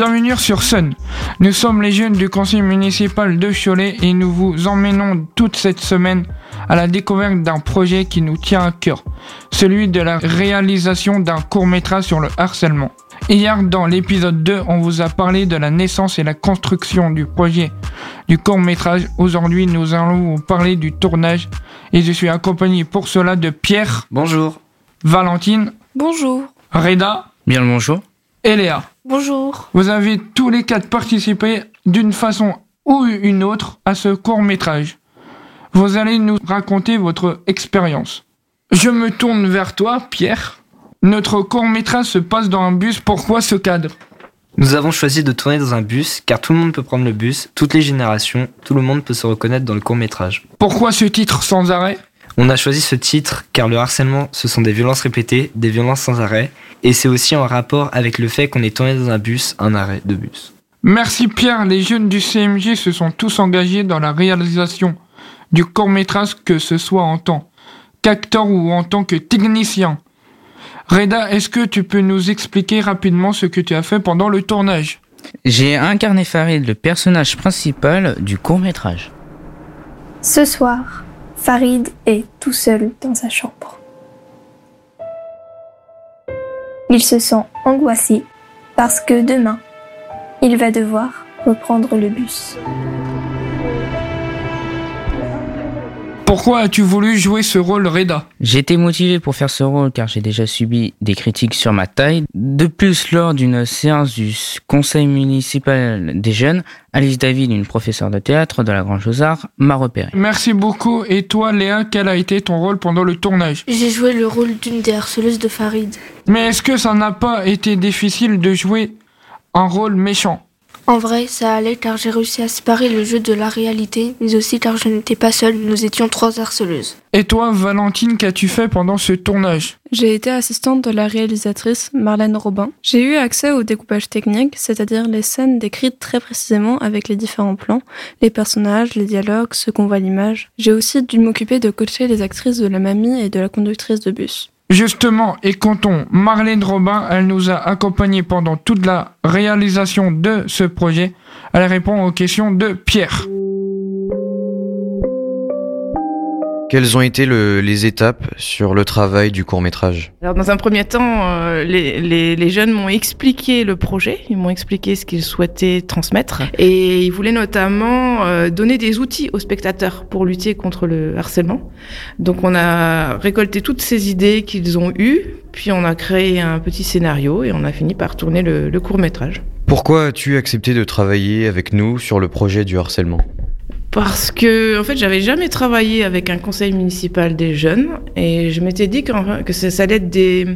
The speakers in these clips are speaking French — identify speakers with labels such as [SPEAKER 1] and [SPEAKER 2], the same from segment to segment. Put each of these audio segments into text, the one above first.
[SPEAKER 1] Bienvenue sur Sun. Nous sommes les jeunes du conseil municipal de Cholet et nous vous emmenons toute cette semaine à la découverte d'un projet qui nous tient à cœur, celui de la réalisation d'un court métrage sur le harcèlement. Hier, dans l'épisode 2, on vous a parlé de la naissance et la construction du projet du court métrage. Aujourd'hui, nous allons vous parler du tournage et je suis accompagné pour cela de Pierre.
[SPEAKER 2] Bonjour.
[SPEAKER 1] Valentine.
[SPEAKER 3] Bonjour.
[SPEAKER 1] Reda.
[SPEAKER 2] Bien le bonjour.
[SPEAKER 1] Et Léa.
[SPEAKER 3] Bonjour.
[SPEAKER 1] Vous avez tous les quatre participé d'une façon ou une autre à ce court métrage. Vous allez nous raconter votre expérience. Je me tourne vers toi, Pierre. Notre court métrage se passe dans un bus. Pourquoi ce cadre?
[SPEAKER 2] Nous avons choisi de tourner dans un bus car tout le monde peut prendre le bus, toutes les générations, tout le monde peut se reconnaître dans le court métrage.
[SPEAKER 1] Pourquoi ce titre sans arrêt?
[SPEAKER 2] On a choisi ce titre car le harcèlement, ce sont des violences répétées, des violences sans arrêt, et c'est aussi en rapport avec le fait qu'on est tourné dans un bus, un arrêt de bus.
[SPEAKER 1] Merci Pierre, les jeunes du CMG se sont tous engagés dans la réalisation du court métrage que ce soit en tant qu'acteur ou en tant que technicien. Reda, est-ce que tu peux nous expliquer rapidement ce que tu as fait pendant le tournage?
[SPEAKER 4] J'ai incarné Farid, le personnage principal du court métrage.
[SPEAKER 3] Ce soir, Farid est tout seul dans sa chambre. Il se sent angoissé parce que demain, il va devoir reprendre le bus.
[SPEAKER 1] Pourquoi as-tu voulu jouer ce rôle Reda
[SPEAKER 4] été motivé pour faire ce rôle car j'ai déjà subi des critiques sur ma taille. De plus, lors d'une séance du conseil municipal des jeunes, Alice David, une professeure de théâtre de la Grande Chaussard, m'a repéré.
[SPEAKER 1] Merci beaucoup. Et toi, Léa, quel a été ton rôle pendant le tournage
[SPEAKER 5] J'ai joué le rôle d'une des harceleuses de Farid.
[SPEAKER 1] Mais est-ce que ça n'a pas été difficile de jouer un rôle méchant
[SPEAKER 5] En vrai, ça allait car j'ai réussi à séparer le jeu de la réalité, mais aussi car je n'étais pas seule, nous étions trois harceleuses.
[SPEAKER 1] Et toi, Valentine, qu'as-tu fait pendant ce tournage?
[SPEAKER 6] J'ai été assistante de la réalisatrice Marlène Robin. J'ai eu accès au découpage technique, c'est-à-dire les scènes décrites très précisément avec les différents plans, les personnages, les dialogues, ce qu'on voit à l'image. J'ai aussi dû m'occuper de coacher les actrices de la mamie et de la conductrice de bus.
[SPEAKER 1] Justement, et comptons, Marlène Robin, elle nous a accompagnés pendant toute la réalisation de ce projet. Elle répond aux questions de Pierre.
[SPEAKER 7] Quelles ont été le- les étapes sur le travail du court métrage
[SPEAKER 8] Alors, dans un premier temps, euh, les, les- les jeunes m'ont expliqué le projet, ils m'ont expliqué ce qu'ils souhaitaient transmettre, et ils voulaient notamment euh, donner des outils aux spectateurs pour lutter contre le harcèlement. Donc, on a récolté toutes ces idées qu'ils ont eues, puis on a créé un petit scénario et on a fini par tourner le, le court métrage.
[SPEAKER 7] Pourquoi as-tu accepté de travailler avec nous sur le projet du harcèlement?
[SPEAKER 8] Parce que, en fait, j'avais jamais travaillé avec un conseil municipal des jeunes et je m'étais dit que ça, allait être des,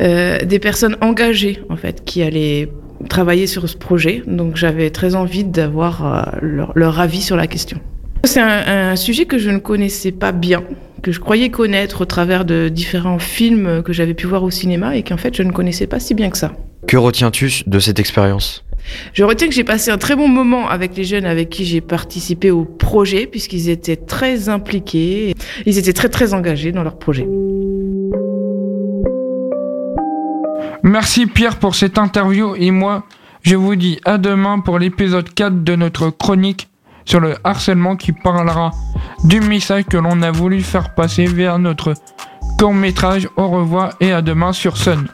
[SPEAKER 8] euh, des personnes engagées, en fait, qui allaient travailler sur ce projet. Donc, j'avais très envie d'avoir euh, leur, avis sur la question. C'est un sujet que je ne connaissais pas bien, que je croyais connaître au travers de différents films que j'avais pu voir au cinéma et qu'en fait, je ne connaissais pas si bien que ça.
[SPEAKER 7] Que retiens-tu de cette expérience?
[SPEAKER 8] Je retiens que j'ai passé un très bon moment avec les jeunes avec qui j'ai participé au projet, puisqu'ils étaient très impliqués, ils étaient très très engagés dans leur projet.
[SPEAKER 1] Merci Pierre pour cette interview et moi, je vous dis à demain pour l'épisode 4 de notre chronique sur le harcèlement qui parlera du message que l'on a voulu faire passer vers notre court métrage. Au revoir et à demain sur Sun.